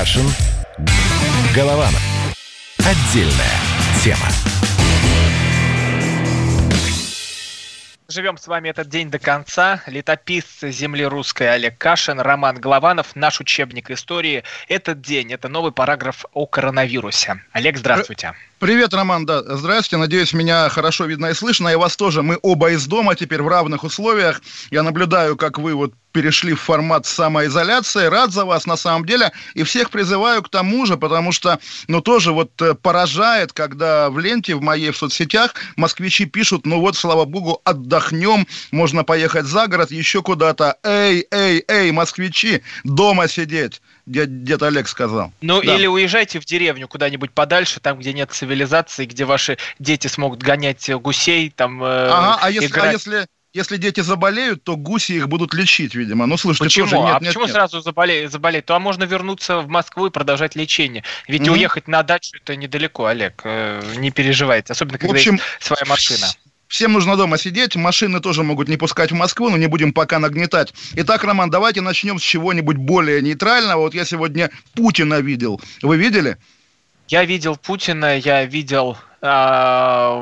Кашин. Голованов. Отдельная тема. Живем с вами этот день до конца. Летописцы земли русской Олег Кашин, Роман Голованов, наш учебник истории. Этот день, это новый параграф о коронавирусе. Олег, здравствуйте. Привет, Роман, да, здравствуйте, надеюсь, меня хорошо видно и слышно, и вас тоже, мы оба из дома теперь в равных условиях, я наблюдаю, как вы вот перешли в формат самоизоляции, рад за вас на самом деле, и всех призываю к тому же, потому что, ну, тоже вот э, поражает, когда в ленте, в моей, в соцсетях, москвичи пишут, ну вот, слава богу, отдохнем, можно поехать за город, еще куда-то, эй, эй, эй, москвичи, дома сидеть дед, дед Олег сказал. Ну, да. или уезжайте в деревню куда-нибудь подальше, там, где нет цивилизации, где ваши дети смогут гонять гусей, там, э, Ага, а если, а если, если дети заболеют, то гуси их будут лечить, видимо. Ну, слушайте, почему? тоже нет, а нет, почему нет. сразу заболеют, заболеть? То а можно вернуться в Москву и продолжать лечение. Ведь mm-hmm. уехать на дачу это недалеко, Олег. Э, не переживайте, особенно когда в общем, есть своя машина. Всем нужно дома сидеть, машины тоже могут не пускать в Москву, но не будем пока нагнетать. Итак, Роман, давайте начнем с чего-нибудь более нейтрального. Вот я сегодня Путина видел. Вы видели? Я видел Путина, я видел э,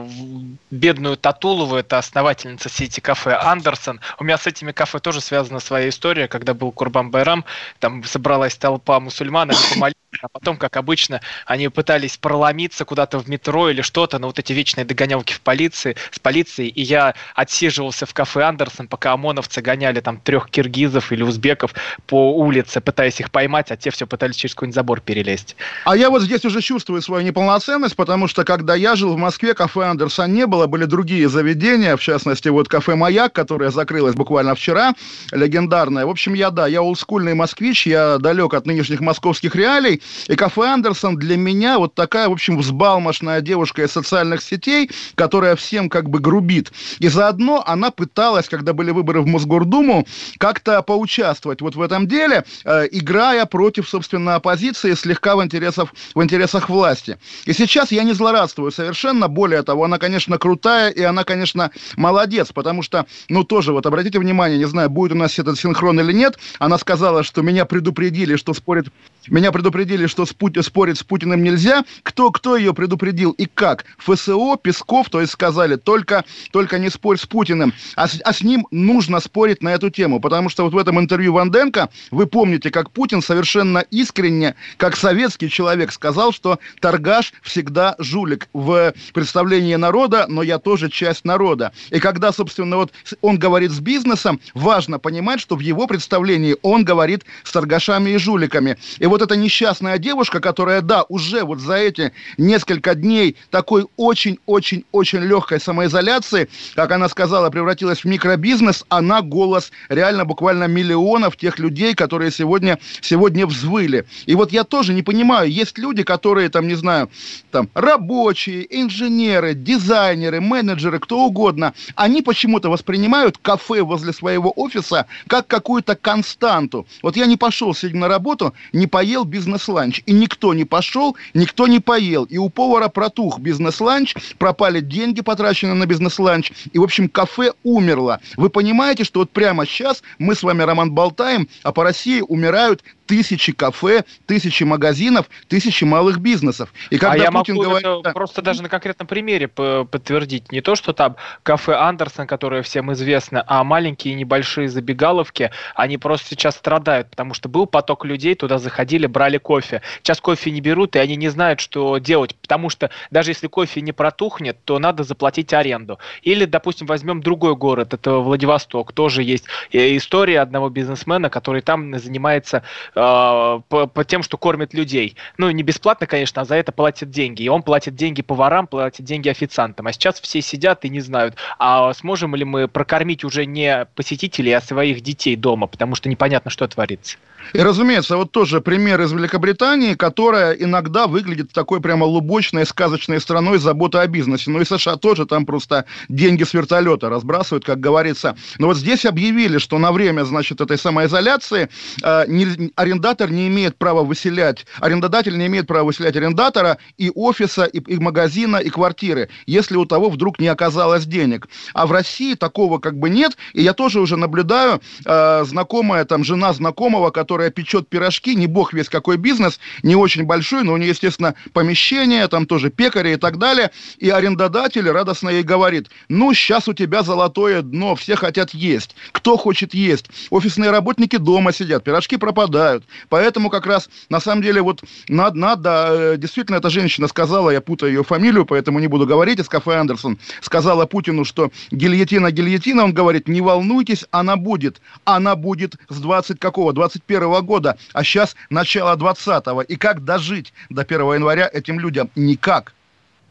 бедную Татулову, это основательница сети кафе Андерсон. У меня с этими кафе тоже связана своя история, когда был Курбан Байрам, там собралась толпа мусульман, они помолились а потом, как обычно, они пытались проломиться куда-то в метро или что-то, но вот эти вечные догонялки в полиции, с полицией, и я отсиживался в кафе Андерсон, пока ОМОНовцы гоняли там трех киргизов или узбеков по улице, пытаясь их поймать, а те все пытались через какой-нибудь забор перелезть. А я вот здесь уже чувствую свою неполноценность, потому что когда я жил в Москве, кафе Андерсон не было, были другие заведения, в частности, вот кафе Маяк, которое закрылось буквально вчера, легендарное. В общем, я, да, я олдскульный москвич, я далек от нынешних московских реалий, и кафе Андерсон для меня вот такая, в общем, взбалмошная девушка из социальных сетей, которая всем как бы грубит. И заодно она пыталась, когда были выборы в Мосгордуму, как-то поучаствовать вот в этом деле, э, играя против, собственно, оппозиции слегка в интересах, в интересах власти. И сейчас я не злорадствую совершенно, более того, она, конечно, крутая, и она, конечно, молодец, потому что, ну, тоже, вот обратите внимание, не знаю, будет у нас этот синхрон или нет, она сказала, что меня предупредили, что спорит, меня предупредили предупредили, что спуть, спорить с Путиным нельзя. Кто, кто ее предупредил и как? ФСО, Песков, то есть сказали, только, только не спорь с Путиным. А, а с ним нужно спорить на эту тему, потому что вот в этом интервью Ванденко, вы помните, как Путин совершенно искренне, как советский человек, сказал, что торгаш всегда жулик в представлении народа, но я тоже часть народа. И когда, собственно, вот он говорит с бизнесом, важно понимать, что в его представлении он говорит с торгашами и жуликами. И вот это несчастное прекрасная девушка, которая, да, уже вот за эти несколько дней такой очень-очень-очень легкой самоизоляции, как она сказала, превратилась в микробизнес, она голос реально буквально миллионов тех людей, которые сегодня, сегодня взвыли. И вот я тоже не понимаю, есть люди, которые там, не знаю, там рабочие, инженеры, дизайнеры, менеджеры, кто угодно, они почему-то воспринимают кафе возле своего офиса как какую-то константу. Вот я не пошел сегодня на работу, не поел бизнес бизнес-ланч. И никто не пошел, никто не поел. И у повара протух бизнес-ланч, пропали деньги, потраченные на бизнес-ланч. И, в общем, кафе умерло. Вы понимаете, что вот прямо сейчас мы с вами, Роман, болтаем, а по России умирают тысячи кафе, тысячи магазинов, тысячи малых бизнесов. И когда а я Путин могу говорит... Это просто даже на конкретном примере подтвердить. Не то, что там кафе Андерсон, которое всем известно, а маленькие небольшие забегаловки, они просто сейчас страдают, потому что был поток людей, туда заходили, брали кофе. Сейчас кофе не берут, и они не знают, что делать, потому что даже если кофе не протухнет, то надо заплатить аренду. Или, допустим, возьмем другой город, это Владивосток, тоже есть э, история одного бизнесмена, который там занимается Э, по, по тем, что кормит людей. Ну, не бесплатно, конечно, а за это платят деньги. И он платит деньги поварам, платит деньги официантам. А сейчас все сидят и не знают, а сможем ли мы прокормить уже не посетителей, а своих детей дома, потому что непонятно, что творится. И, разумеется, вот тоже пример из Великобритании, которая иногда выглядит такой прямо лубочной, сказочной страной заботы о бизнесе. Ну и США тоже там просто деньги с вертолета разбрасывают, как говорится. Но вот здесь объявили, что на время, значит, этой самоизоляции э, не, арендатор не имеет права выселять, арендодатель не имеет права выселять арендатора и офиса, и, и магазина, и квартиры, если у того вдруг не оказалось денег. А в России такого как бы нет, и я тоже уже наблюдаю, э, знакомая там жена знакомого, которая печет пирожки, не бог весь какой бизнес, не очень большой, но у нее, естественно, помещение, там тоже пекари и так далее. И арендодатель радостно ей говорит, ну, сейчас у тебя золотое дно, все хотят есть. Кто хочет есть? Офисные работники дома сидят, пирожки пропадают. Поэтому как раз, на самом деле, вот надо, надо э, действительно, эта женщина сказала, я путаю ее фамилию, поэтому не буду говорить, из кафе Андерсон, сказала Путину, что гильотина, гильотина, он говорит, не волнуйтесь, она будет. Она будет с 20 какого? 21 года, а сейчас начало 20-го. И как дожить до 1 января этим людям? Никак.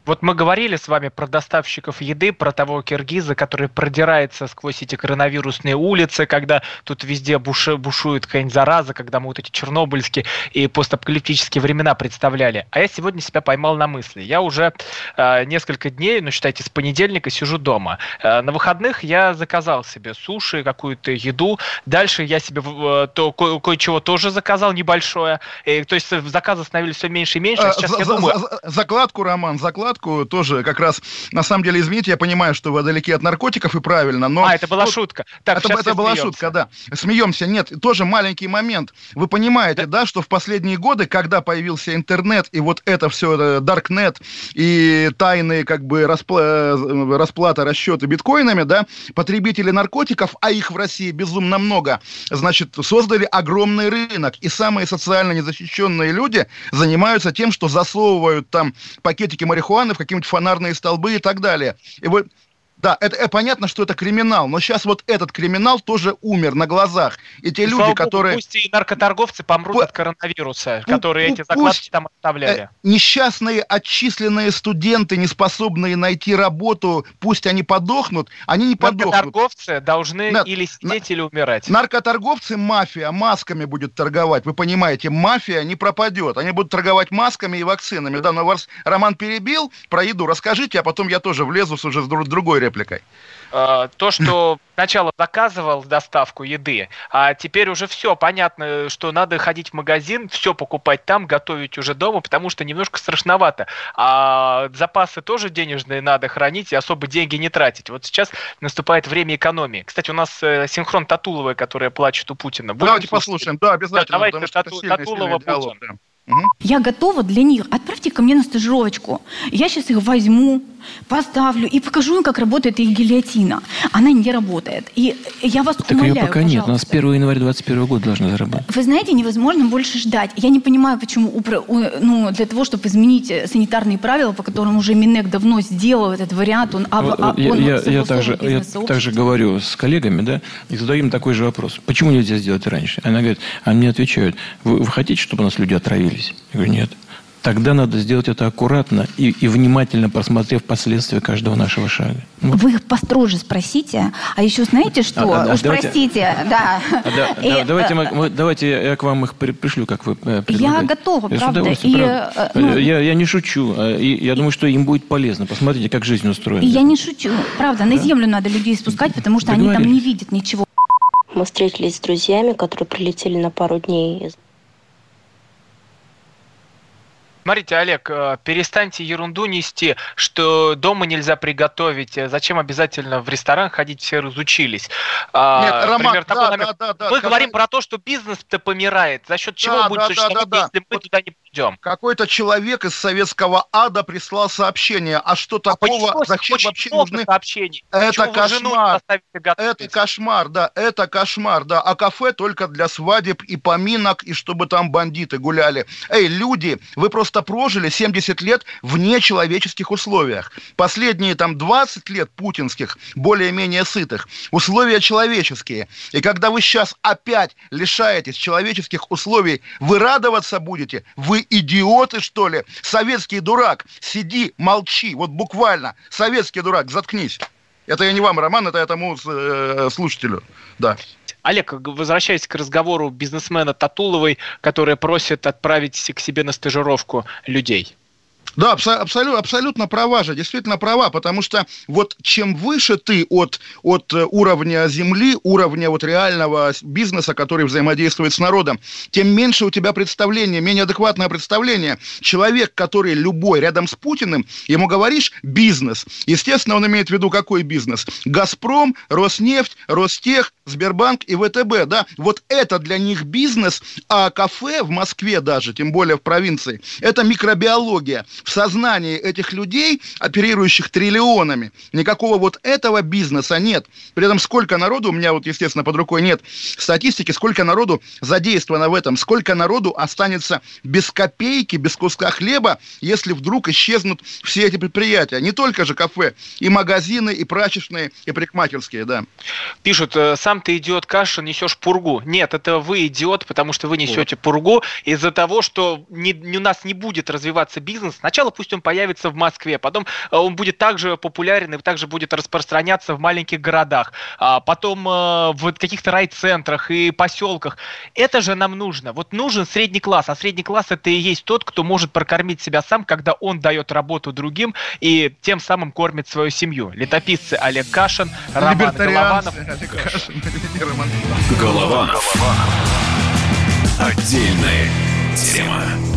Вот мы говорили с вами про доставщиков еды, про того киргиза, который продирается сквозь эти коронавирусные улицы, когда тут везде буш... бушует какая-нибудь зараза, когда мы вот эти чернобыльские и постапокалиптические времена представляли. А я сегодня себя поймал на мысли. Я уже э, несколько дней, ну считайте, с понедельника сижу дома. Э, на выходных я заказал себе суши, какую-то еду. Дальше я себе э, то, ко- кое-чего тоже заказал небольшое. И, то есть заказы становились все меньше и меньше. А сейчас за, я за, думаю... За, закладку, Роман, закладку шутку тоже как раз, на самом деле, извините, я понимаю, что вы далеки от наркотиков и правильно, но... А, это была вот, шутка. Так, это это была смеемся. шутка, да. Смеемся, нет, тоже маленький момент. Вы понимаете, да. да, что в последние годы, когда появился интернет и вот это все, Даркнет и тайные как бы распла... Э, расплата, расчеты биткоинами, да, потребители наркотиков, а их в России безумно много, значит, создали огромный рынок. И самые социально незащищенные люди занимаются тем, что засовывают там пакетики марихуаны в какие-нибудь фонарные столбы и так далее. И вот да, это, это понятно, что это криминал, но сейчас вот этот криминал тоже умер на глазах. И те и люди, которые... Пусть и наркоторговцы помрут П... от коронавируса, Пу- которые эти закладки пусть... там оставляли. Э, несчастные, отчисленные студенты, не способные найти работу, пусть они подохнут, они не подохнут. Наркоторговцы должны на... или сидеть, на... или умирать. Наркоторговцы, мафия, масками будет торговать. Вы понимаете, мафия не пропадет. Они будут торговать масками и вакцинами. Да, но вас Роман перебил про еду. Расскажите, а потом я тоже влезу уже с другой репликой. А, то, что сначала заказывал доставку еды, а теперь уже все понятно, что надо ходить в магазин, все покупать там, готовить уже дома, потому что немножко страшновато. А запасы тоже денежные надо хранить и особо деньги не тратить. Вот сейчас наступает время экономии. Кстати, у нас э, синхрон Татуловой, которая плачет у Путина. Будем Давайте слушать? послушаем, да, обязательно. Да, давайте Тату, Татулова Путин. Да. Угу. Я готова для них. Отправьте ко мне на стажировочку. Я сейчас их возьму, поставлю и покажу им, как работает их гильотина. Она не работает. И я вас так умоляю, ее пока пожалуйста. нет. У нас 1 января 2021 года должна заработать. Вы знаете, невозможно больше ждать. Я не понимаю, почему ну, для того, чтобы изменить санитарные правила, по которым уже Минэк давно сделал этот вариант, он, а, а, я, он я, я, также, я также говорю с коллегами, да, и задаю им такой же вопрос. Почему нельзя сделать раньше? Она говорит, они мне отвечают, вы, вы хотите, чтобы у нас люди отравились? Я говорю, нет тогда надо сделать это аккуратно и, и внимательно просмотрев последствия каждого нашего шага. Вот. Вы их построже спросите, а еще знаете что? А, а, Уж давайте, простите, да. А, да, и, да давайте, мы, мы, давайте я к вам их при, пришлю, как вы э, Я готова, я правда. И, правда. Э, ну, я, я не шучу. Э, и, я думаю, что им будет полезно. Посмотрите, как жизнь устроена. И я не шучу. Правда, на землю надо людей спускать, потому что они там не видят ничего. Мы встретились с друзьями, которые прилетели на пару дней Смотрите, Олег, э, перестаньте ерунду нести, что дома нельзя приготовить. Э, зачем обязательно в ресторан ходить, все разучились. А, Нет, Роман, да, такой. Да, да, да, Мы когда... говорим про то, что бизнес-то помирает. За счет чего да, будет да, существовать, да, да, если мы вот туда не придем? Какой-то человек из советского ада прислал сообщение. А что а такого? Зачем вообще нужны... сообщений? Это кошмар. Это кошмар, да, это кошмар, да. А кафе только для свадеб и поминок, и чтобы там бандиты гуляли. Эй, люди, вы просто просто прожили 70 лет в нечеловеческих условиях. Последние там 20 лет путинских, более-менее сытых, условия человеческие. И когда вы сейчас опять лишаетесь человеческих условий, вы радоваться будете? Вы идиоты, что ли? Советский дурак, сиди, молчи. Вот буквально. Советский дурак, заткнись. Это я не вам, Роман, это этому э, слушателю. Да. Олег, возвращаясь к разговору бизнесмена Татуловой, которая просит отправить к себе на стажировку людей. Да, абсолютно, абсолютно права же, действительно права, потому что вот чем выше ты от, от э, уровня земли, уровня вот реального бизнеса, который взаимодействует с народом, тем меньше у тебя представление, менее адекватное представление. Человек, который любой рядом с Путиным, ему говоришь бизнес. Естественно, он имеет в виду какой бизнес? Газпром, Роснефть, Ростех, Сбербанк и ВТБ, да? Вот это для них бизнес, а кафе в Москве даже, тем более в провинции, это микробиология в сознании этих людей, оперирующих триллионами, никакого вот этого бизнеса нет. При этом сколько народу, у меня вот, естественно, под рукой нет статистики, сколько народу задействовано в этом, сколько народу останется без копейки, без куска хлеба, если вдруг исчезнут все эти предприятия. Не только же кафе, и магазины, и прачечные, и парикмахерские, да. Пишут, э, сам ты идиот Каша, несешь пургу. Нет, это вы идиот, потому что вы несете пургу из-за того, что не, у нас не будет развиваться бизнес, Сначала пусть он появится в Москве, потом э, он будет также популярен и также будет распространяться в маленьких городах, а потом э, в каких-то райцентрах и поселках. Это же нам нужно. Вот нужен средний класс, а средний класс это и есть тот, кто может прокормить себя сам, когда он дает работу другим и тем самым кормит свою семью. Летописцы Олег Кашин, Роман Голованов. Голованов. Отдельная тема.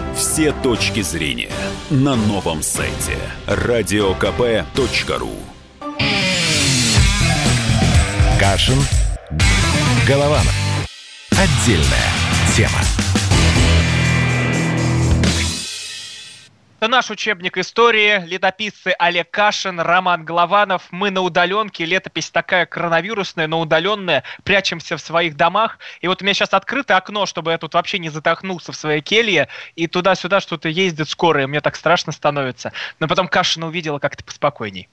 все точки зрения на новом сайте радиокп.ру Кашин. Голованов. Отдельная тема. Это наш учебник истории. Летописцы Олег Кашин, Роман Голованов. Мы на удаленке. Летопись такая коронавирусная, но удаленная. Прячемся в своих домах. И вот у меня сейчас открыто окно, чтобы я тут вообще не затохнулся в своей келье. И туда-сюда что-то ездит скорая. Мне так страшно становится. Но потом Кашина увидела как-то поспокойней.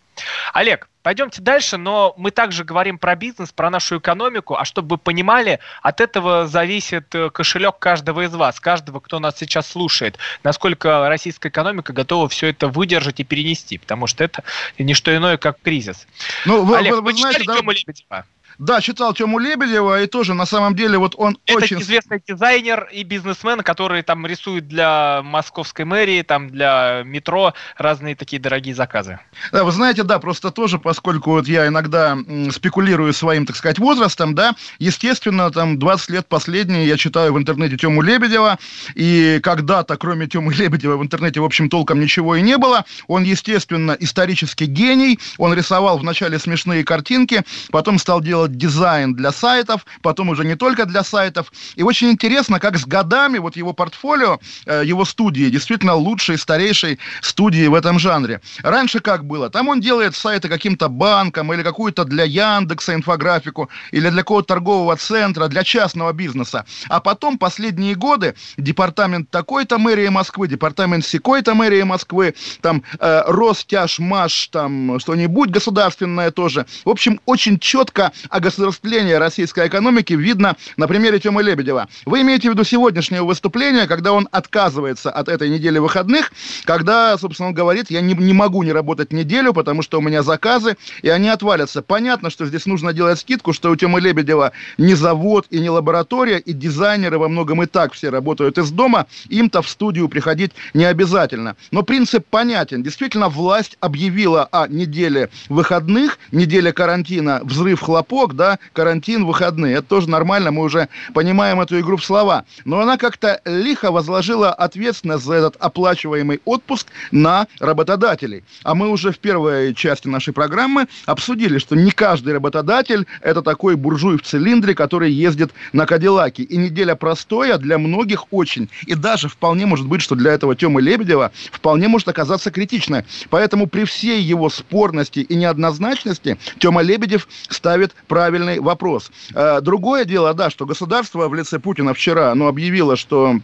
Олег, пойдемте дальше, но мы также говорим про бизнес, про нашу экономику, а чтобы вы понимали, от этого зависит э, кошелек каждого из вас, каждого, кто нас сейчас слушает, насколько российская экономика готова все это выдержать и перенести, потому что это не что иное, как кризис. Ну, вы, Олег, вы, вы, вы знаете, читали да... Лебедева? Да, читал Тему Лебедева, и тоже, на самом деле, вот он Это очень... известный дизайнер и бизнесмен, который там рисует для московской мэрии, там для метро разные такие дорогие заказы. Да, вы знаете, да, просто тоже, поскольку вот я иногда спекулирую своим, так сказать, возрастом, да, естественно, там 20 лет последние я читаю в интернете Тему Лебедева, и когда-то, кроме Темы Лебедева, в интернете, в общем, толком ничего и не было. Он, естественно, исторический гений, он рисовал вначале смешные картинки, потом стал делать делать дизайн для сайтов, потом уже не только для сайтов. И очень интересно, как с годами вот его портфолио, э, его студии, действительно лучшей, старейшей студии в этом жанре. Раньше как было? Там он делает сайты каким-то банкам или какую-то для Яндекса инфографику, или для какого-то торгового центра, для частного бизнеса. А потом последние годы департамент такой-то мэрии Москвы, департамент секой-то мэрии Москвы, там э, Ростяжмаш, там что-нибудь государственное тоже. В общем, очень четко огосударствления российской экономики видно на примере Тёмы Лебедева. Вы имеете в виду сегодняшнее выступление, когда он отказывается от этой недели выходных, когда, собственно, он говорит, я не, не могу не работать неделю, потому что у меня заказы, и они отвалятся. Понятно, что здесь нужно делать скидку, что у Тёмы Лебедева не завод и не лаборатория, и дизайнеры во многом и так все работают из дома, им-то в студию приходить не обязательно. Но принцип понятен. Действительно, власть объявила о неделе выходных, неделе карантина, взрыв хлопот, срок, да, карантин, выходные. Это тоже нормально, мы уже понимаем эту игру в слова. Но она как-то лихо возложила ответственность за этот оплачиваемый отпуск на работодателей. А мы уже в первой части нашей программы обсудили, что не каждый работодатель – это такой буржуй в цилиндре, который ездит на Кадиллаке. И неделя простоя для многих очень. И даже вполне может быть, что для этого Тёмы Лебедева вполне может оказаться критичной. Поэтому при всей его спорности и неоднозначности Тёма Лебедев ставит правильный вопрос. Э, другое дело, да, что государство в лице Путина вчера, ну, объявило, что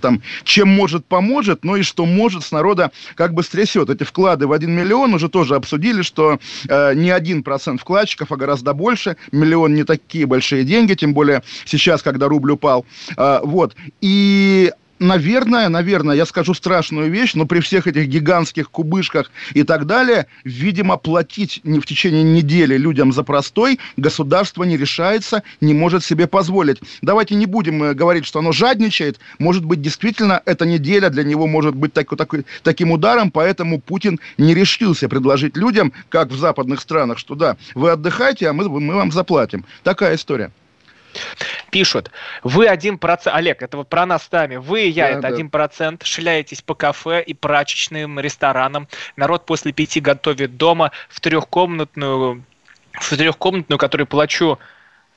там чем может поможет, но и что может с народа как бы стрясет. Эти вклады в 1 миллион уже тоже обсудили, что э, не один процент вкладчиков, а гораздо больше. Миллион не такие большие деньги, тем более сейчас, когда рубль упал. Э, вот. И наверное, наверное, я скажу страшную вещь, но при всех этих гигантских кубышках и так далее, видимо, платить не в течение недели людям за простой государство не решается, не может себе позволить. Давайте не будем э, говорить, что оно жадничает. Может быть, действительно, эта неделя для него может быть так, так, таким ударом, поэтому Путин не решился предложить людям, как в западных странах, что да, вы отдыхайте, а мы, мы вам заплатим. Такая история. Пишут, вы один процент, Олег, это вот про нас с вами, вы и я, да, это один да. процент, шляетесь по кафе и прачечным ресторанам, народ после пяти готовит дома в трехкомнатную в трехкомнатную, которую плачу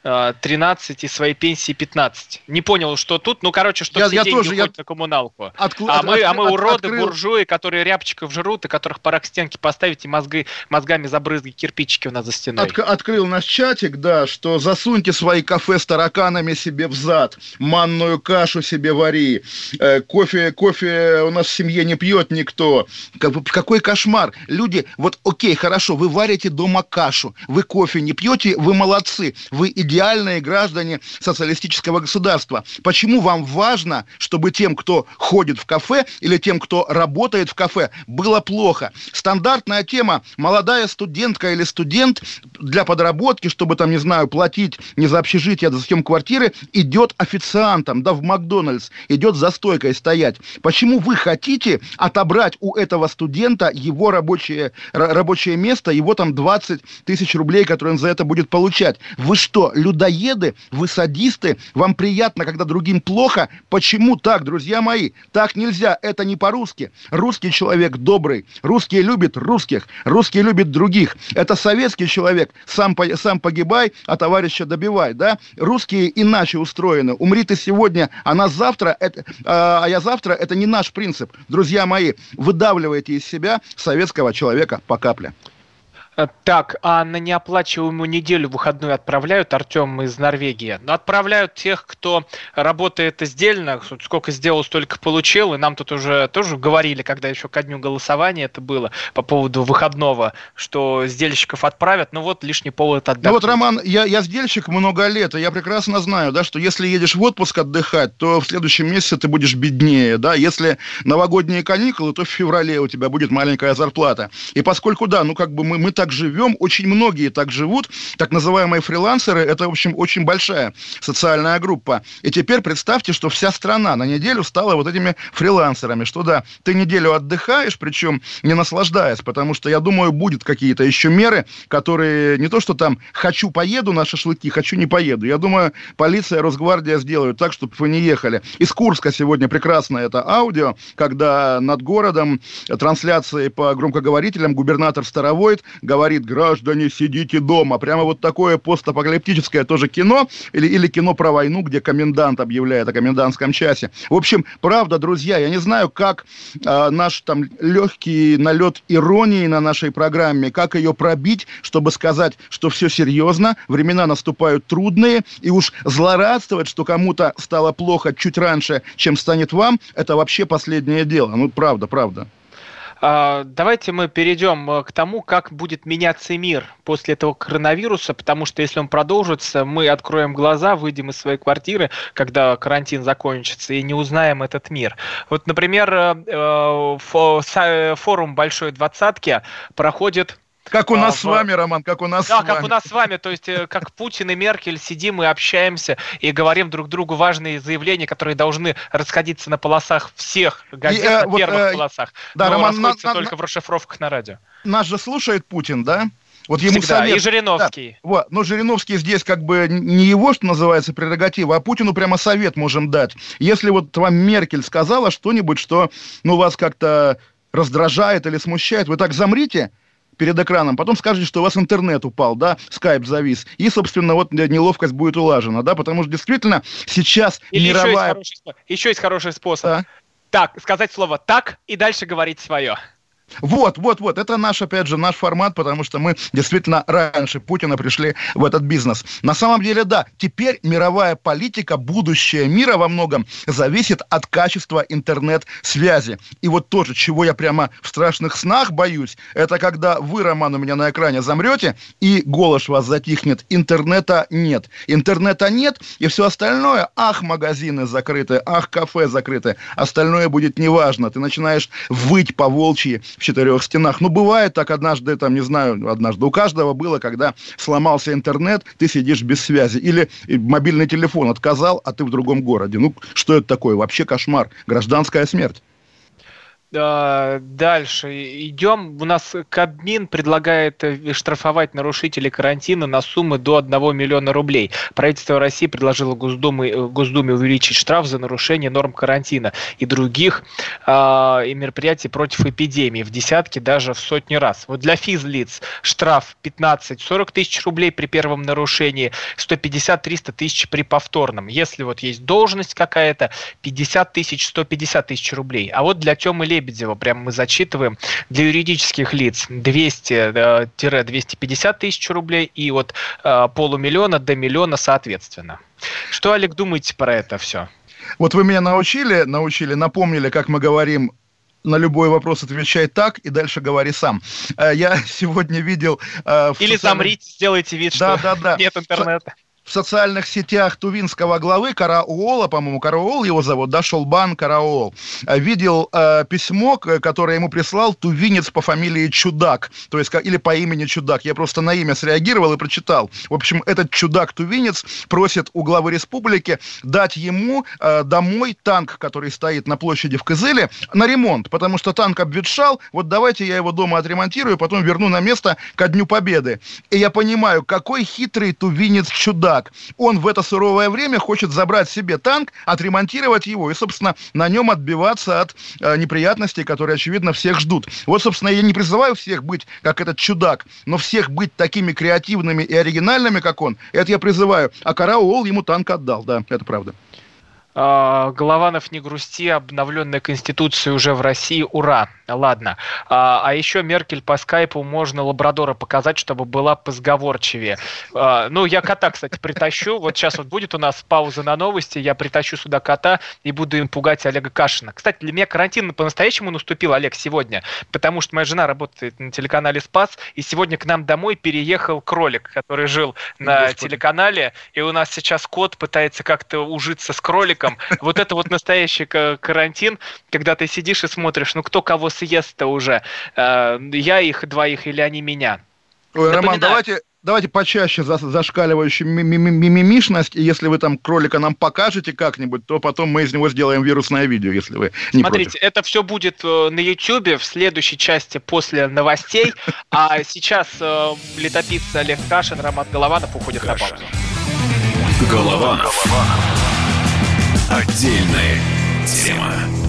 13 и своей пенсии 15. Не понял, что тут. Ну, короче, что я, все я деньги тоже, уходят я... на коммуналку. Откл... А, мы, от... а мы уроды, открыл... буржуи, которые рябчиков жрут, и которых пора к стенке поставить и мозги, мозгами забрызгать кирпичики у нас за стеной. От... Открыл наш чатик, да, что засуньте свои кафе с тараканами себе в зад, манную кашу себе вари, э, кофе, кофе у нас в семье не пьет никто. Какой кошмар. Люди, вот окей, хорошо, вы варите дома кашу, вы кофе не пьете, вы молодцы, вы идеальные граждане социалистического государства. Почему вам важно, чтобы тем, кто ходит в кафе или тем, кто работает в кафе, было плохо? Стандартная тема. Молодая студентка или студент для подработки, чтобы там, не знаю, платить не за общежитие, а за съем квартиры, идет официантом, да, в Макдональдс, идет за стойкой стоять. Почему вы хотите отобрать у этого студента его рабочее, рабочее место, его там 20 тысяч рублей, которые он за это будет получать? Вы что, людоеды, вы садисты, вам приятно, когда другим плохо. Почему так, друзья мои? Так нельзя, это не по-русски. Русский человек добрый, русский любит русских, русский любит других. Это советский человек, сам, сам погибай, а товарища добивай, да? Русские иначе устроены. Умри ты сегодня, а нас завтра, это, а, а я завтра, это не наш принцип. Друзья мои, выдавливайте из себя советского человека по капле. Э, так, а на неоплачиваемую неделю выходную отправляют Артем из Норвегии? Но ну, отправляют тех, кто работает издельно, сколько сделал, столько получил. И нам тут уже тоже говорили, когда еще ко дню голосования это было, по поводу выходного, что сдельщиков отправят. Ну вот лишний повод отдать. Ну вот, Роман, я, я сдельщик много лет, и я прекрасно знаю, да, что если едешь в отпуск отдыхать, то в следующем месяце ты будешь беднее, да. Если новогодние каникулы, то в феврале у тебя будет маленькая зарплата. И поскольку, да, ну как бы мы, мы так так живем, очень многие так живут, так называемые фрилансеры, это, в общем, очень большая социальная группа. И теперь представьте, что вся страна на неделю стала вот этими фрилансерами, что да, ты неделю отдыхаешь, причем не наслаждаясь, потому что, я думаю, будет какие-то еще меры, которые не то, что там «хочу поеду на шашлыки», «хочу не поеду». Я думаю, полиция, Росгвардия сделают так, чтобы вы не ехали. Из Курска сегодня прекрасное это аудио, когда над городом трансляции по громкоговорителям губернатор Старовойт говорит говорит, граждане, сидите дома. Прямо вот такое постапокалиптическое тоже кино, или, или кино про войну, где комендант объявляет о комендантском часе. В общем, правда, друзья, я не знаю, как э, наш там легкий налет иронии на нашей программе, как ее пробить, чтобы сказать, что все серьезно, времена наступают трудные, и уж злорадствовать, что кому-то стало плохо чуть раньше, чем станет вам, это вообще последнее дело. Ну, правда, правда. А, давайте мы перейдем э, к тому, как будет меняться мир после этого коронавируса, потому что если он продолжится, мы откроем глаза, выйдем из своей квартиры, когда карантин закончится, и не узнаем этот мир. Вот, например, э, э, форум Большой Двадцатки проходит как у нас а, с вами, Роман, как у нас да, с вами. как у нас с вами, то есть э, как Путин и Меркель сидим и общаемся и говорим друг другу важные заявления, которые должны расходиться на полосах всех газет, и, э, на вот, первых э, полосах, да, но Роман, расходятся на, только на, в расшифровках на радио. Нас же слушает Путин, да? Вот ему Всегда. совет... И Жириновский. Да, вот, но Жириновский здесь как бы не его, что называется, прерогатива, а Путину прямо совет можем дать. Если вот вам Меркель сказала что-нибудь, что ну, вас как-то раздражает или смущает, вы так замрите, перед экраном, потом скажете, что у вас интернет упал, да, скайп завис, и, собственно, вот неловкость будет улажена, да, потому что действительно сейчас Или мировая... Еще есть хороший, еще есть хороший способ. Да. Так, сказать слово «так» и дальше говорить свое. Вот, вот, вот, это наш, опять же, наш формат, потому что мы действительно раньше Путина пришли в этот бизнес. На самом деле, да, теперь мировая политика, будущее мира во многом зависит от качества интернет-связи. И вот тоже, чего я прямо в страшных снах боюсь, это когда вы, Роман, у меня на экране замрете, и голос вас затихнет, интернета нет. Интернета нет, и все остальное, ах, магазины закрыты, ах, кафе закрыты, остальное будет неважно. Ты начинаешь выть по волчьи в четырех стенах. Ну, бывает так однажды, там, не знаю, однажды у каждого было, когда сломался интернет, ты сидишь без связи. Или мобильный телефон отказал, а ты в другом городе. Ну, что это такое? Вообще кошмар. Гражданская смерть. Дальше идем. У нас Кабмин предлагает э, штрафовать нарушителей карантина на суммы до 1 миллиона рублей. Правительство России предложило Госдуме, э, Госдуме увеличить штраф за нарушение норм карантина и других э, мероприятий против эпидемии в десятки, даже в сотни раз. Вот для физлиц штраф 15-40 тысяч рублей при первом нарушении, 150-300 тысяч при повторном. Если вот есть должность какая-то, 50 тысяч, 150 тысяч рублей. А вот для Темы Лебедева, прям мы зачитываем, для юридических лиц 200-250 тысяч рублей и от э, полумиллиона до миллиона соответственно. Что, Олег, думаете про это все? Вот вы меня научили, научили, напомнили, как мы говорим на любой вопрос отвечай так и дальше говори сам. Э, я сегодня видел... Э, Или социальных... замрите, сделайте вид, да, что да, да. нет интернета в социальных сетях тувинского главы Карауола, по-моему, Караол его зовут, да, Шолбан Караол, э, видел э, письмо, которое ему прислал тувинец по фамилии Чудак, то есть, или по имени Чудак. Я просто на имя среагировал и прочитал. В общем, этот Чудак-тувинец просит у главы республики дать ему э, домой танк, который стоит на площади в Кызыле, на ремонт, потому что танк обветшал, вот давайте я его дома отремонтирую, потом верну на место ко Дню Победы. И я понимаю, какой хитрый тувинец Чудак, так. Он в это суровое время хочет забрать себе танк, отремонтировать его и, собственно, на нем отбиваться от э, неприятностей, которые, очевидно, всех ждут. Вот, собственно, я не призываю всех быть как этот чудак, но всех быть такими креативными и оригинальными, как он, это я призываю. А Караул ему танк отдал, да, это правда. А, Голованов, не грусти, обновленная Конституция уже в России, ура! Ладно. А, а еще Меркель по скайпу можно лабрадора показать, чтобы была позговорчивее. А, ну, я кота, кстати, притащу. Вот сейчас вот будет у нас пауза на новости, я притащу сюда кота и буду им пугать Олега Кашина. Кстати, для меня карантин по-настоящему наступил, Олег, сегодня, потому что моя жена работает на телеканале «Спас», и сегодня к нам домой переехал кролик, который жил на Господи. телеканале, и у нас сейчас кот пытается как-то ужиться с кроликом. Вот это вот настоящий карантин, когда ты сидишь и смотришь, ну кто кого съест-то уже? Э, я их двоих или они меня? Ой, Роман, давайте, давайте почаще за, зашкаливающую мимимишность, и если вы там кролика нам покажете как-нибудь, то потом мы из него сделаем вирусное видео, если вы не Смотрите, против. это все будет э, на YouTube в следующей части после новостей, а сейчас э, летописцы Олег Кашин, Роман Голованов уходят на паузу. Голованов. Отдельная тема.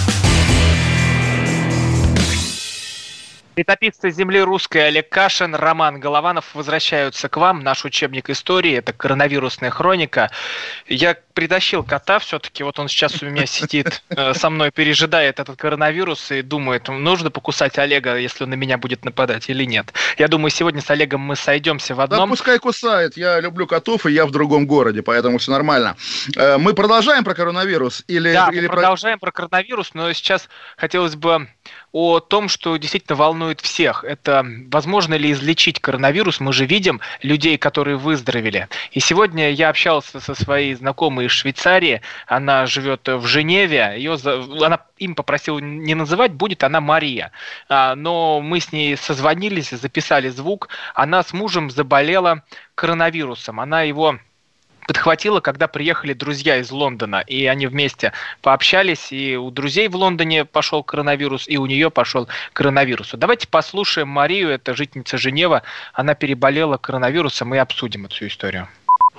Летописцы земли русской Олег Кашин, Роман Голованов возвращаются к вам. Наш учебник истории – это коронавирусная хроника. Я притащил кота все-таки, вот он сейчас у меня сидит э, со мной, пережидает этот коронавирус и думает, нужно покусать Олега, если он на меня будет нападать или нет. Я думаю, сегодня с Олегом мы сойдемся в одном. Да пускай кусает, я люблю котов, и я в другом городе, поэтому все нормально. Э, мы продолжаем про коронавирус? Или, да, или мы продолжаем про коронавирус, но сейчас хотелось бы о том, что действительно волнует всех. Это возможно ли излечить коронавирус? Мы же видим людей, которые выздоровели. И сегодня я общался со своей знакомой из Швейцарии. Она живет в Женеве. Ее, она им попросила не называть, будет она Мария. А, но мы с ней созвонились, записали звук. Она с мужем заболела коронавирусом. Она его подхватила, когда приехали друзья из Лондона, и они вместе пообщались, и у друзей в Лондоне пошел коронавирус, и у нее пошел коронавирус. Давайте послушаем Марию, это жительница Женева, она переболела коронавирусом, и обсудим эту историю.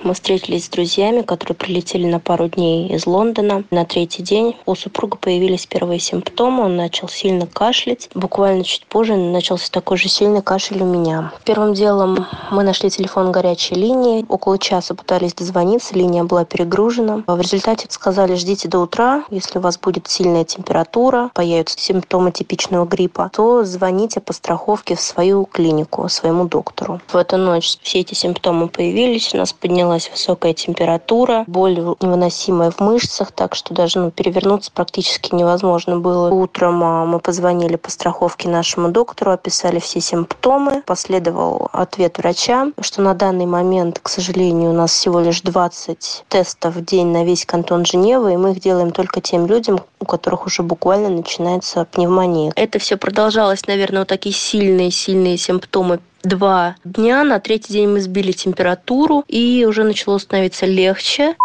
Мы встретились с друзьями, которые прилетели на пару дней из Лондона. На третий день у супруга появились первые симптомы. Он начал сильно кашлять. Буквально чуть позже начался такой же сильный кашель у меня. Первым делом мы нашли телефон горячей линии. Около часа пытались дозвониться, линия была перегружена. В результате сказали, ждите до утра. Если у вас будет сильная температура, появятся симптомы типичного гриппа, то звоните по страховке в свою клинику, своему доктору. В эту ночь все эти симптомы появились. У нас поднялась поднялась высокая температура, боль невыносимая в мышцах, так что даже ну, перевернуться практически невозможно было. Утром а, мы позвонили по страховке нашему доктору, описали все симптомы. Последовал ответ врача, что на данный момент, к сожалению, у нас всего лишь 20 тестов в день на весь кантон Женевы, и мы их делаем только тем людям, у которых уже буквально начинается пневмония. Это все продолжалось, наверное, вот такие сильные-сильные симптомы два дня. На третий день мы сбили температуру, и уже начало становиться легче.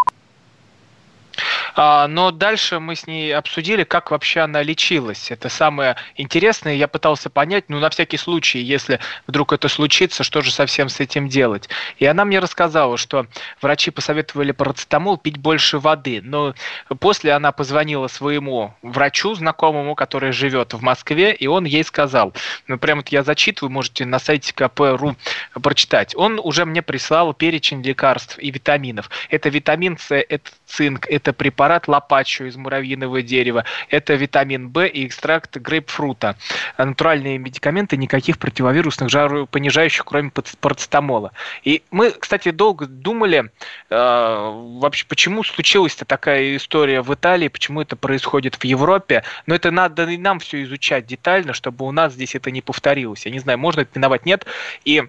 А, но дальше мы с ней обсудили, как вообще она лечилась. Это самое интересное. Я пытался понять, ну, на всякий случай, если вдруг это случится, что же совсем с этим делать. И она мне рассказала, что врачи посоветовали парацетамол пить больше воды. Но после она позвонила своему врачу, знакомому, который живет в Москве, и он ей сказал, ну, прямо вот я зачитываю, можете на сайте КП.ру прочитать. Он уже мне прислал перечень лекарств и витаминов. Это витамин С, это цинк, это препарат лопачо из муравьиного дерева, это витамин В и экстракт грейпфрута. Натуральные медикаменты, никаких противовирусных жаропонижающих, кроме парацетамола. И мы, кстати, долго думали, э, вообще, почему случилась-то такая история в Италии, почему это происходит в Европе. Но это надо и нам все изучать детально, чтобы у нас здесь это не повторилось. Я не знаю, можно это миновать, нет. И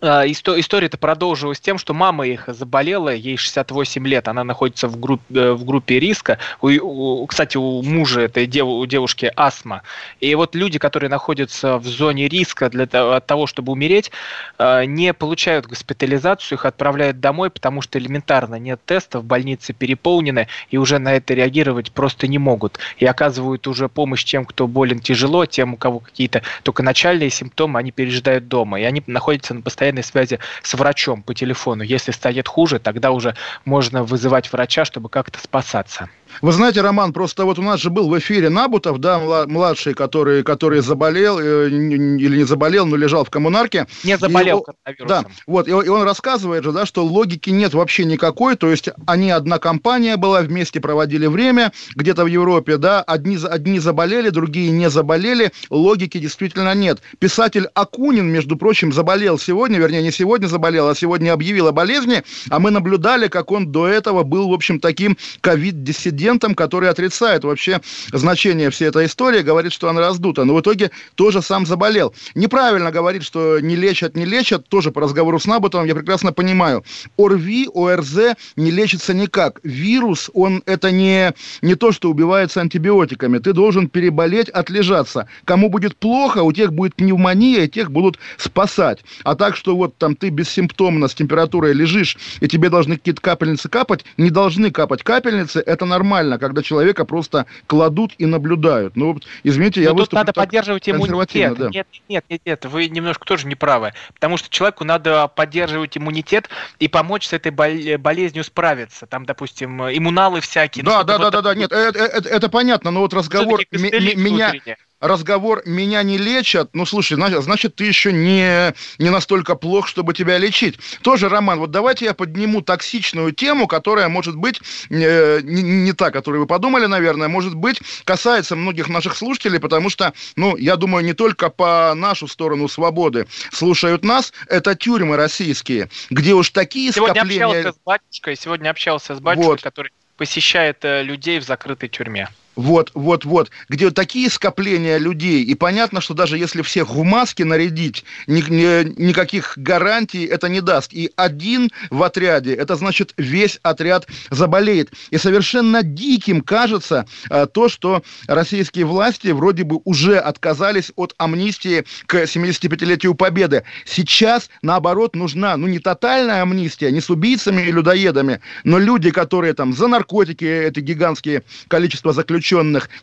история-то продолжилась тем, что мама их заболела, ей 68 лет, она находится в группе, э, в группе риска. У, у, кстати, у мужа этой дев, у девушки астма. И вот люди, которые находятся в зоне риска для того, того, чтобы умереть, а, не получают госпитализацию, их отправляют домой, потому что элементарно нет тестов, больницы переполнены, и уже на это реагировать просто не могут. И оказывают уже помощь тем, кто болен тяжело, тем, у кого какие-то только начальные симптомы, они пережидают дома, и они находятся на постоянном постоянной связи с врачом по телефону. Если станет хуже, тогда уже можно вызывать врача, чтобы как-то спасаться. Вы знаете, Роман, просто вот у нас же был в эфире Набутов, да, младший, который, который заболел э, или не заболел, но лежал в коммунарке. Не заболел коронавирусом. Да, вот, и, и он рассказывает же, да, что логики нет вообще никакой, то есть они одна компания была, вместе проводили время где-то в Европе, да, одни, одни заболели, другие не заболели, логики действительно нет. Писатель Акунин, между прочим, заболел сегодня, вернее, не сегодня заболел, а сегодня объявил о болезни, а мы наблюдали, как он до этого был, в общем, таким ковид-диссидентом президентом, который отрицает вообще значение всей этой истории, говорит, что она раздута. Но в итоге тоже сам заболел. Неправильно говорит, что не лечат, не лечат. Тоже по разговору с Набутовым я прекрасно понимаю. ОРВИ, ОРЗ не лечится никак. Вирус, он это не, не то, что убивается антибиотиками. Ты должен переболеть, отлежаться. Кому будет плохо, у тех будет пневмония, и тех будут спасать. А так, что вот там ты бессимптомно с температурой лежишь, и тебе должны какие-то капельницы капать, не должны капать капельницы, это нормально нормально, когда человека просто кладут и наблюдают. Ну, извините, я Но тут надо поддерживать иммунитет. Да. Нет, нет, нет, нет, вы немножко тоже не правы. Потому что человеку надо поддерживать иммунитет и помочь с этой болезнью справиться. Там, допустим, иммуналы всякие. Да, ну, да, да, вот да, да, нет, это, это, это понятно, но вот разговор меня, разговор «меня не лечат», ну, слушай, значит, значит, ты еще не, не настолько плох, чтобы тебя лечить. Тоже, Роман, вот давайте я подниму токсичную тему, которая, может быть, э, не, не та, которую вы подумали, наверное, может быть, касается многих наших слушателей, потому что, ну, я думаю, не только по нашу сторону свободы слушают нас, это тюрьмы российские, где уж такие сегодня скопления... Общался с батюшкой, сегодня общался с батюшкой, вот. который посещает э, людей в закрытой тюрьме. Вот, вот, вот. Где такие скопления людей. И понятно, что даже если всех в маске нарядить, ни, ни, никаких гарантий это не даст. И один в отряде, это значит весь отряд заболеет. И совершенно диким кажется а, то, что российские власти вроде бы уже отказались от амнистии к 75-летию Победы. Сейчас, наоборот, нужна, ну, не тотальная амнистия, не с убийцами и людоедами, но люди, которые там за наркотики, это гигантские количество заключенных,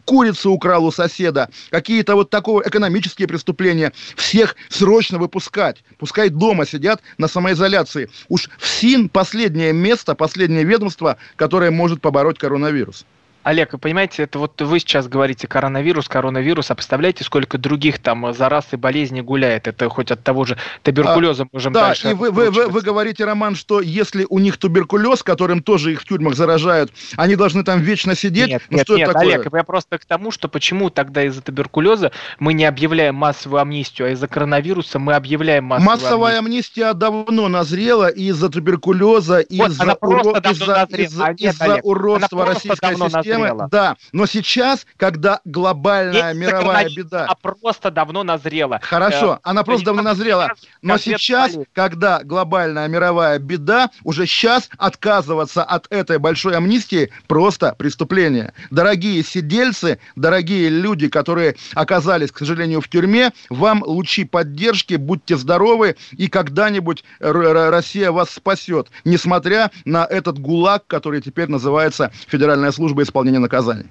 курицу украл у соседа, какие-то вот такого экономические преступления, всех срочно выпускать. Пускай дома сидят на самоизоляции. Уж в СИН последнее место, последнее ведомство, которое может побороть коронавирус. Олег, вы понимаете, это вот вы сейчас говорите коронавирус, коронавирус, а представляете, сколько других там зараз и болезней гуляет? Это хоть от того же туберкулеза а, можем да, дальше. и вы, вы, вы, вы говорите, Роман, что если у них туберкулез, которым тоже их в тюрьмах заражают, они должны там вечно сидеть? Нет, ну, нет, что нет, такое? Олег, я просто к тому, что почему тогда из-за туберкулеза мы не объявляем массовую амнистию, а из-за коронавируса мы объявляем массовую Массовая амнистия давно назрела из-за туберкулеза, из-за уро... из из из уродства российской системы. Назрела. Да, но сейчас, когда глобальная Есть мировая беда... А просто давно назрела. Хорошо, э, она просто давно назрела. Но сейчас, когда глобальная мировая беда, уже сейчас отказываться от этой большой амнистии просто преступление. Дорогие сидельцы, дорогие люди, которые оказались, к сожалению, в тюрьме, вам лучи поддержки, будьте здоровы, и когда-нибудь Россия вас спасет, несмотря на этот гулаг, который теперь называется Федеральная служба исполнения наказаний.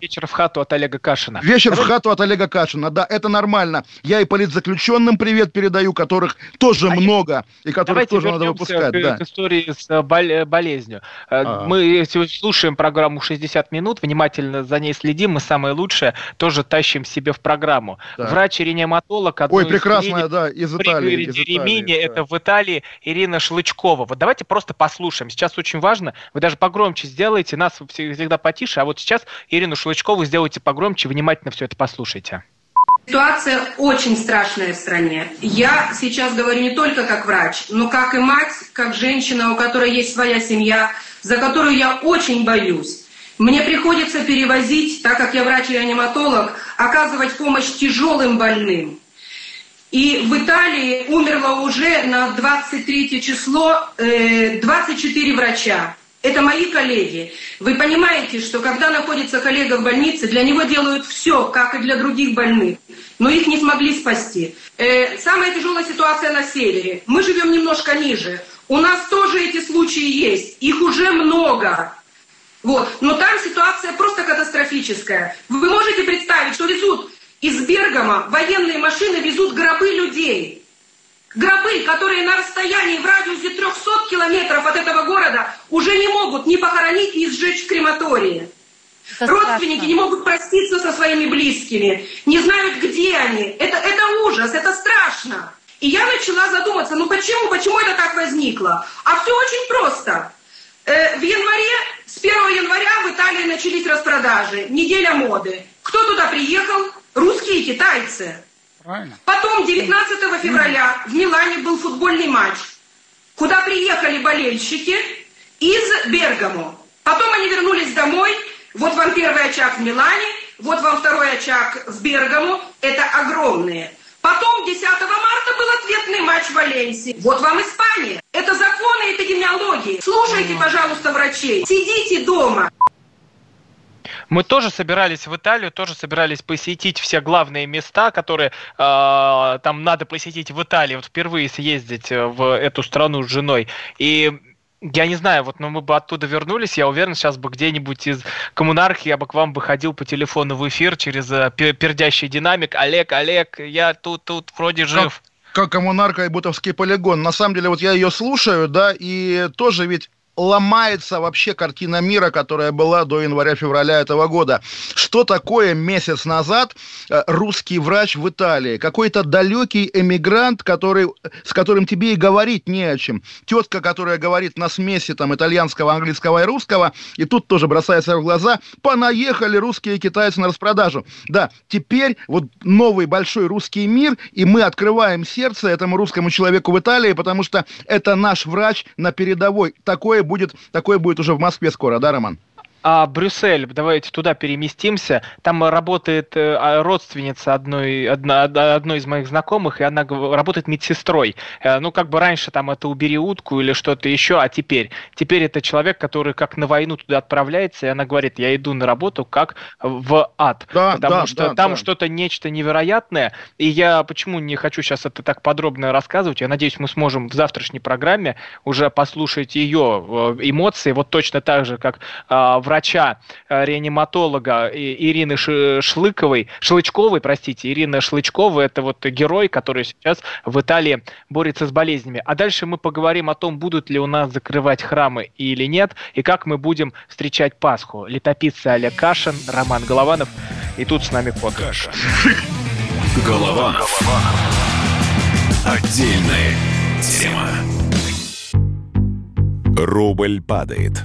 Вечер в хату от Олега Кашина. Вечер в хату от Олега Кашина, да, это нормально. Я и политзаключенным привет передаю, которых тоже а много, и которых тоже надо выпускать. К, да. к истории с э, бол- болезнью. Э, а. Мы слушаем программу 60 минут, внимательно за ней следим, мы самое лучшее тоже тащим себе в программу. Да. Врач-реаниматолог. Ой, прекрасная, да, из Италии. Из Италии это в Италии Ирина Шлычкова. Вот давайте просто послушаем. Сейчас очень важно, вы даже погромче сделаете, нас всегда потише, а вот сейчас Ирину Шлычкову Шлычкову сделайте погромче, внимательно все это послушайте. Ситуация очень страшная в стране. Я сейчас говорю не только как врач, но как и мать, как женщина, у которой есть своя семья, за которую я очень боюсь. Мне приходится перевозить, так как я врач-реаниматолог, оказывать помощь тяжелым больным. И в Италии умерло уже на 23 число 24 э, врача. Это мои коллеги. Вы понимаете, что когда находится коллега в больнице, для него делают все, как и для других больных. Но их не смогли спасти. Э, самая тяжелая ситуация на севере. Мы живем немножко ниже. У нас тоже эти случаи есть. Их уже много. Вот. Но там ситуация просто катастрофическая. Вы можете представить, что везут из Бергама военные машины везут гробы людей. Гробы, которые на расстоянии в радиусе 300 километров от этого города уже не могут ни похоронить, ни сжечь в крематории. Это Родственники страшно. не могут проститься со своими близкими, не знают, где они. Это, это ужас, это страшно. И я начала задуматься, ну почему, почему это так возникло? А все очень просто. Э, в январе, с 1 января в Италии начались распродажи, неделя моды. Кто туда приехал? Русские и китайцы. Правильно. Потом, 19 февраля, в Милане был футбольный матч, куда приехали болельщики из Бергамо. Потом они вернулись домой. Вот вам первый очаг в Милане, вот вам второй очаг в Бергамо. Это огромные. Потом 10 марта был ответный матч в Валенсии. Вот вам Испания. Это законы эпидемиологии. Слушайте, пожалуйста, врачей. Сидите дома. Мы тоже собирались в Италию, тоже собирались посетить все главные места, которые э, там надо посетить в Италии, вот впервые съездить э, в эту страну с женой. И я не знаю, вот, но мы бы оттуда вернулись, я уверен, сейчас бы где-нибудь из коммунархии я бы к вам бы ходил по телефону в эфир через э, пердящий динамик. Олег, Олег, я тут, тут вроде жив. Как, как коммунарка и бутовский полигон. На самом деле, вот я ее слушаю, да, и тоже ведь ломается вообще картина мира, которая была до января-февраля этого года. Что такое месяц назад э, русский врач в Италии? Какой-то далекий эмигрант, который, с которым тебе и говорить не о чем. Тетка, которая говорит на смеси там итальянского, английского и русского, и тут тоже бросается в глаза, понаехали русские и китайцы на распродажу. Да, теперь вот новый большой русский мир, и мы открываем сердце этому русскому человеку в Италии, потому что это наш врач на передовой. Такое будет, такое будет уже в Москве скоро, да, Роман? А Брюссель, давайте туда переместимся. Там работает э, а, родственница одной, одна, одной из моих знакомых, и она работает медсестрой. Э, ну, как бы раньше там это убери утку или что-то еще, а теперь? Теперь это человек, который как на войну туда отправляется, и она говорит, я иду на работу как в ад. Да, потому да, что да, там да. что-то нечто невероятное. И я почему не хочу сейчас это так подробно рассказывать, я надеюсь, мы сможем в завтрашней программе уже послушать ее э, эмоции, вот точно так же, как в врача-реаниматолога э, Ирины Шлыковой, Шлычковой, простите, Ирина Шлычкова, это вот герой, который сейчас в Италии борется с болезнями. А дальше мы поговорим о том, будут ли у нас закрывать храмы или нет, и как мы будем встречать Пасху. Летописцы Олег Кашин, Роман Голованов, и тут с нами кот. Кашин. Голованов. Отдельная тема. Рубль падает.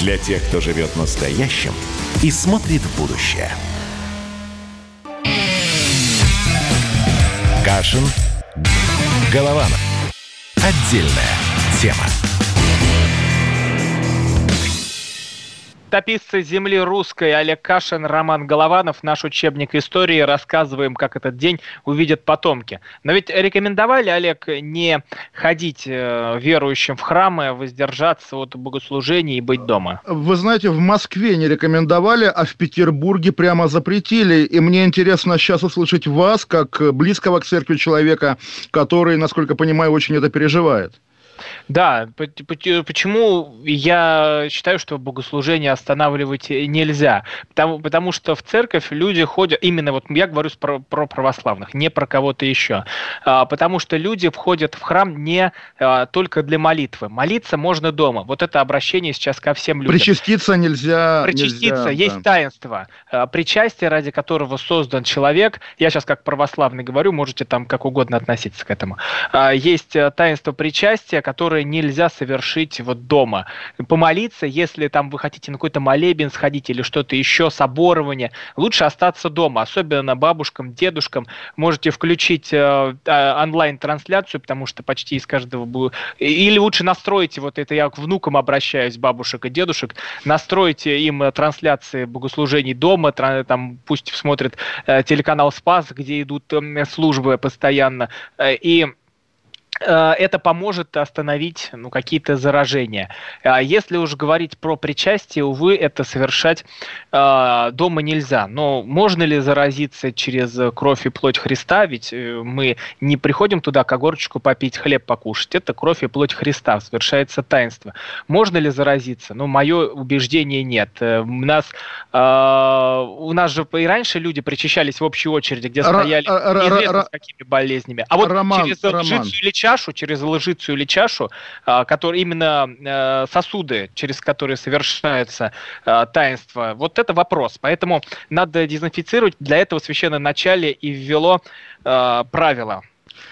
Для тех, кто живет настоящим и смотрит в будущее. Кашин. Голованов. Отдельная тема. Летописцы земли русской Олег Кашин, Роман Голованов, наш учебник истории, рассказываем, как этот день увидят потомки. Но ведь рекомендовали, Олег, не ходить э, верующим в храмы, воздержаться от богослужений и быть дома? Вы знаете, в Москве не рекомендовали, а в Петербурге прямо запретили. И мне интересно сейчас услышать вас, как близкого к церкви человека, который, насколько понимаю, очень это переживает. Да, почему я считаю, что богослужение останавливать нельзя? Потому, потому что в церковь люди ходят, именно вот я говорю про, про православных, не про кого-то еще, а, потому что люди входят в храм не а, только для молитвы. Молиться можно дома. Вот это обращение сейчас ко всем людям. Причаститься нельзя. Причаститься, нельзя, есть да. таинство. А, причастие, ради которого создан человек, я сейчас как православный говорю, можете там как угодно относиться к этому. Есть э, таинство причастия, которое нельзя совершить вот дома. Помолиться, если там вы хотите на какой-то молебен сходить или что-то еще, соборование, лучше остаться дома, особенно бабушкам, дедушкам. Можете включить э, а, онлайн-трансляцию, потому что почти из каждого будет... Или лучше настройте, вот это я к внукам обращаюсь, бабушек и дедушек, настройте им трансляции богослужений дома, там пусть смотрят э, телеканал Спас, где идут э, службы постоянно, э, и Э, это поможет остановить ну, какие-то заражения. А если уж говорить про причастие, увы, это совершать э, дома нельзя. Но можно ли заразиться через кровь и плоть Христа? Ведь э, мы не приходим туда к огорчику попить, хлеб покушать. Это кровь и плоть Христа, совершается таинство. Можно ли заразиться? Ну, мое убеждение нет. Э, у нас, э, у нас же и раньше люди причащались в общей очереди, где стояли неизвестно с какими болезнями. А вот через Роман. или чашу, через лжицу или чашу, а, которые именно э, сосуды, через которые совершается э, таинство. Вот это вопрос. Поэтому надо дезинфицировать. Для этого священное начале и ввело э, правила,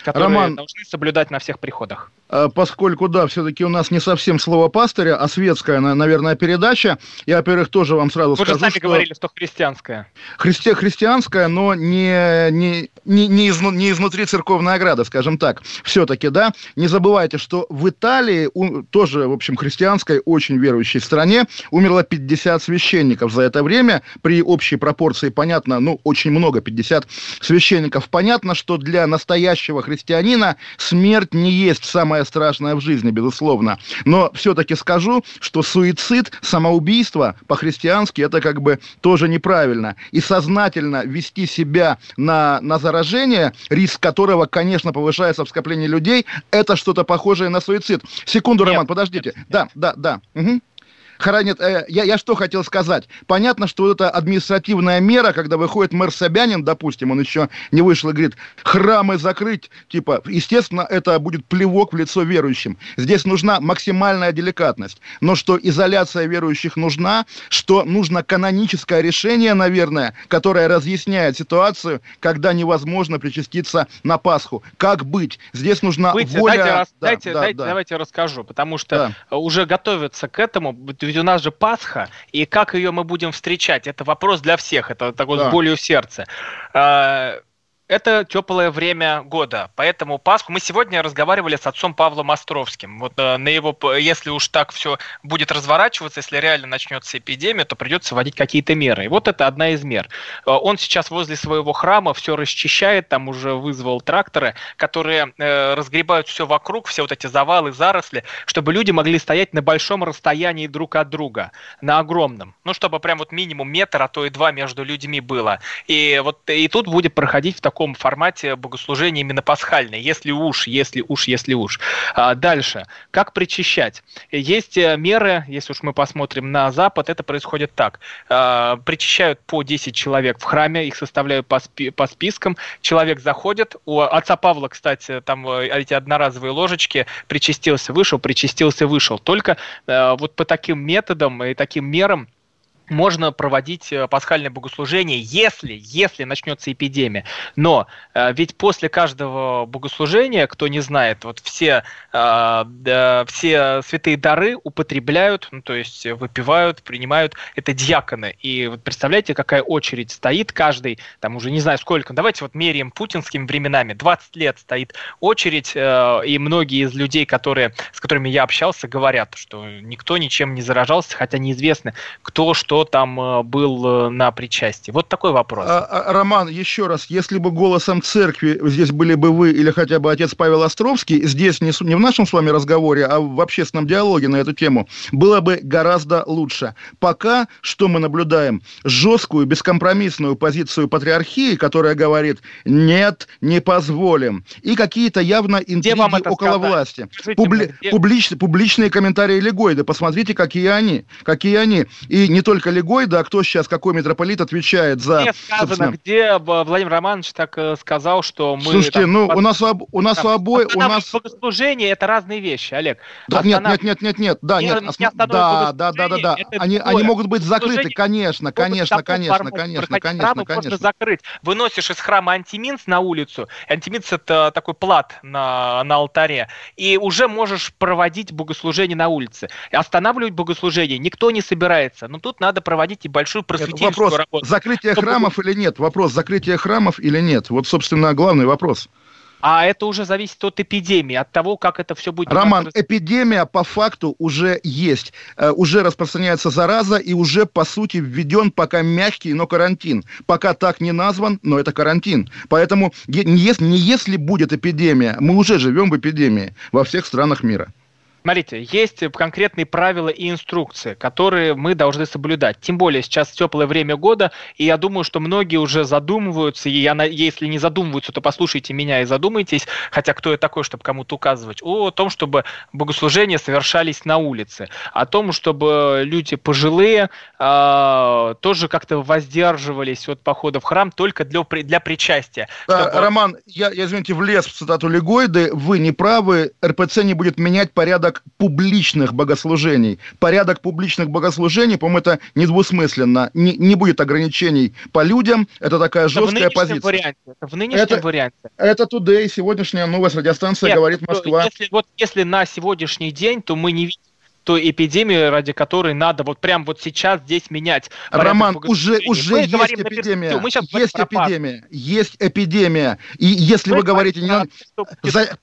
которые Роман... должны соблюдать на всех приходах. А, поскольку, да, все-таки у нас не совсем слово пастыря, а светская, наверное, передача. Я, во-первых, тоже вам сразу Вы скажу, же сами что... говорили, что христианская. Христи... Христианская, но не, не, не, не, из... не изнутри церковной ограды, скажем так. Все-таки, да. Не забывайте, что в Италии, у... тоже, в общем, христианской, очень верующей стране, умерло 50 священников за это время. При общей пропорции, понятно, ну, очень много, 50 священников. Понятно, что для настоящего христианина смерть не есть самое самое страшное в жизни, безусловно. Но все-таки скажу, что суицид, самоубийство по-христиански это как бы тоже неправильно. И сознательно вести себя на, на заражение, риск которого, конечно, повышается в скоплении людей, это что-то похожее на суицид. Секунду, Роман, подождите. Да, да, да. Угу. Хоронят... Э, я, я что хотел сказать? Понятно, что вот эта административная мера, когда выходит мэр Собянин, допустим, он еще не вышел и говорит, храмы закрыть, типа, естественно, это будет плевок в лицо верующим. Здесь нужна максимальная деликатность. Но что изоляция верующих нужна, что нужно каноническое решение, наверное, которое разъясняет ситуацию, когда невозможно причаститься на Пасху. Как быть? Здесь нужна быть, воля... Дайте, да, дайте, да, дайте, да. давайте расскажу, потому что да. уже готовятся к этому. Ведь у нас же Пасха, и как ее мы будем встречать? Это вопрос для всех, это такой да. с болью в сердце. Это теплое время года, поэтому Пасху мы сегодня разговаривали с отцом Павлом Островским. Вот э, на его, если уж так все будет разворачиваться, если реально начнется эпидемия, то придется вводить какие-то меры. И вот это одна из мер. Э, он сейчас возле своего храма все расчищает, там уже вызвал тракторы, которые э, разгребают все вокруг, все вот эти завалы, заросли, чтобы люди могли стоять на большом расстоянии друг от друга, на огромном. Ну, чтобы прям вот минимум метр, а то и два между людьми было. И вот и тут будет проходить в таком таком формате богослужения именно пасхальное, если уж, если уж, если уж. А дальше. Как причащать? Есть э, меры, если уж мы посмотрим на Запад, это происходит так. А, причащают по 10 человек в храме, их составляют по, спи по спискам. Человек заходит, у отца Павла, кстати, там э, эти одноразовые ложечки, причастился, вышел, причастился, вышел. Только э, вот по таким методам и таким мерам можно проводить э, пасхальное богослужение, если, если начнется эпидемия. Но э, ведь после каждого богослужения, кто не знает, вот все, э, э, все святые дары употребляют, ну, то есть выпивают, принимают, это диаконы. И вот представляете, какая очередь стоит каждый, там уже не знаю сколько, давайте вот меряем путинскими временами, 20 лет стоит очередь, э, и многие из людей, которые, с которыми я общался, говорят, что никто ничем не заражался, хотя неизвестно, кто что кто там э, был э, на причастии? Вот такой вопрос. А, а, Роман, еще раз, если бы голосом церкви здесь были бы вы или хотя бы отец Павел Островский, здесь не, не в нашем с вами разговоре, а в общественном диалоге на эту тему, было бы гораздо лучше. Пока что мы наблюдаем? Жесткую, бескомпромиссную позицию патриархии, которая говорит, нет, не позволим. И какие-то явно интриги около сказать? власти. Публи, мне, где... публич, публичные комментарии Легойда, посмотрите, какие они. Какие они. И не только Легой, да, кто сейчас, какой митрополит отвечает за... Где сказано, собственно... где Владимир Романович так э, сказал, что мы... Слушайте, там, ну, у нас, у нас там, обоих... У нас... Богослужение – это разные вещи, Олег. Да, Останов... Нет, нет, нет, нет, нет, да, нет, основ... да, да, да, да, да, они, они могут быть закрыты, конечно, конечно, конечно, конечно, конечно, конечно. Можно закрыть. Выносишь из храма антиминс на улицу, антиминс – это такой плат на, на алтаре, и уже можешь проводить богослужение на улице. Останавливать богослужение никто не собирается. Но тут надо проводить и большую просветительскую вопрос, работу. Закрытие Чтобы... храмов или нет? Вопрос, закрытие храмов или нет? Вот, собственно, главный вопрос. А это уже зависит от эпидемии, от того, как это все будет. Роман, эпидемия по факту уже есть. Э, уже распространяется зараза и уже, по сути, введен пока мягкий, но карантин. Пока так не назван, но это карантин. Поэтому не не если будет эпидемия, мы уже живем в эпидемии во всех странах мира. Смотрите, есть конкретные правила и инструкции, которые мы должны соблюдать. Тем более сейчас теплое время года, и я думаю, что многие уже задумываются, и я, если не задумываются, то послушайте меня и задумайтесь, хотя кто я такой, чтобы кому-то указывать, о том, чтобы богослужения совершались на улице, о том, чтобы люди пожилые э, тоже как-то воздерживались от похода в храм только для, для причастия. Да, чтобы... Роман, я, я, извините, влез в цитату Легойды, вы не правы, РПЦ не будет менять порядок порядок публичных богослужений. Порядок публичных богослужений, по-моему, это недвусмысленно. Не, не будет ограничений по людям. Это такая жесткая это позиция. Варианте. Это в нынешнем это, варианте. Это Today, сегодняшняя новость, радиостанция Нет, «Говорит Москва». Если, вот, если на сегодняшний день, то мы не видим той эпидемии, ради которой надо вот прям вот сейчас здесь менять. Роман, уже, уже есть эпидемия. Мы сейчас есть эпидемия. Есть эпидемия. И если мы вы говорите... Не, за,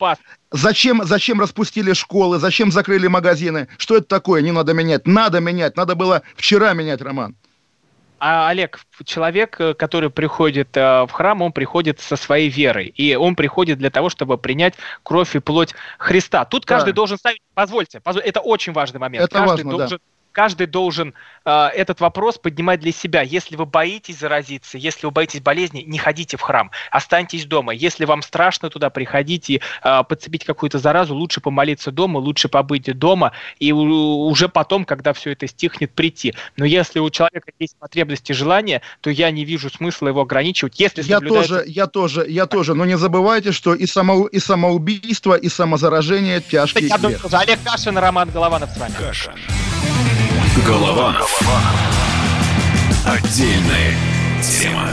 зачем, зачем распустили школы? Зачем закрыли магазины? Что это такое? Не надо менять. Надо менять. Надо было вчера менять, Роман. А Олег, человек, э, который приходит э, в храм, он приходит со своей верой. И он приходит для того, чтобы принять кровь и плоть Христа. Тут каждый да. должен ставить, позвольте, позвольте, это очень важный момент. Это каждый важно, должен да каждый должен э, этот вопрос поднимать для себя. Если вы боитесь заразиться, если вы боитесь болезни, не ходите в храм, останьтесь дома. Если вам страшно туда приходить и э, подцепить какую-то заразу, лучше помолиться дома, лучше побыть дома и уже потом, когда все это стихнет, прийти. Но если у человека есть потребности и желания, то я не вижу смысла его ограничивать. Если я соблюдается... тоже, я тоже, я тоже. Но не забывайте, что и, само, и самоубийство, и самозаражение тяжкие я думаю, Олег Кашин, Роман Голованов с вами. Кашин. Голованов. Отдельная тема.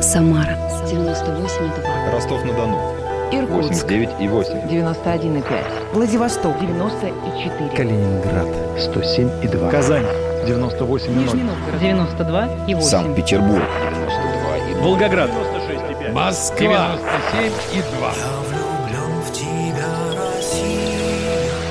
Самара 98,2. Ростов-на-Дону. Иркутск. 89 и 8. 91 и 5. Владивосток. 94. Калининград. 107 и 2. Казань. 98 и 0. 92 и 8. Санкт-Петербург. 92 и 2. Волгоград. 96 и 5. Москва. 97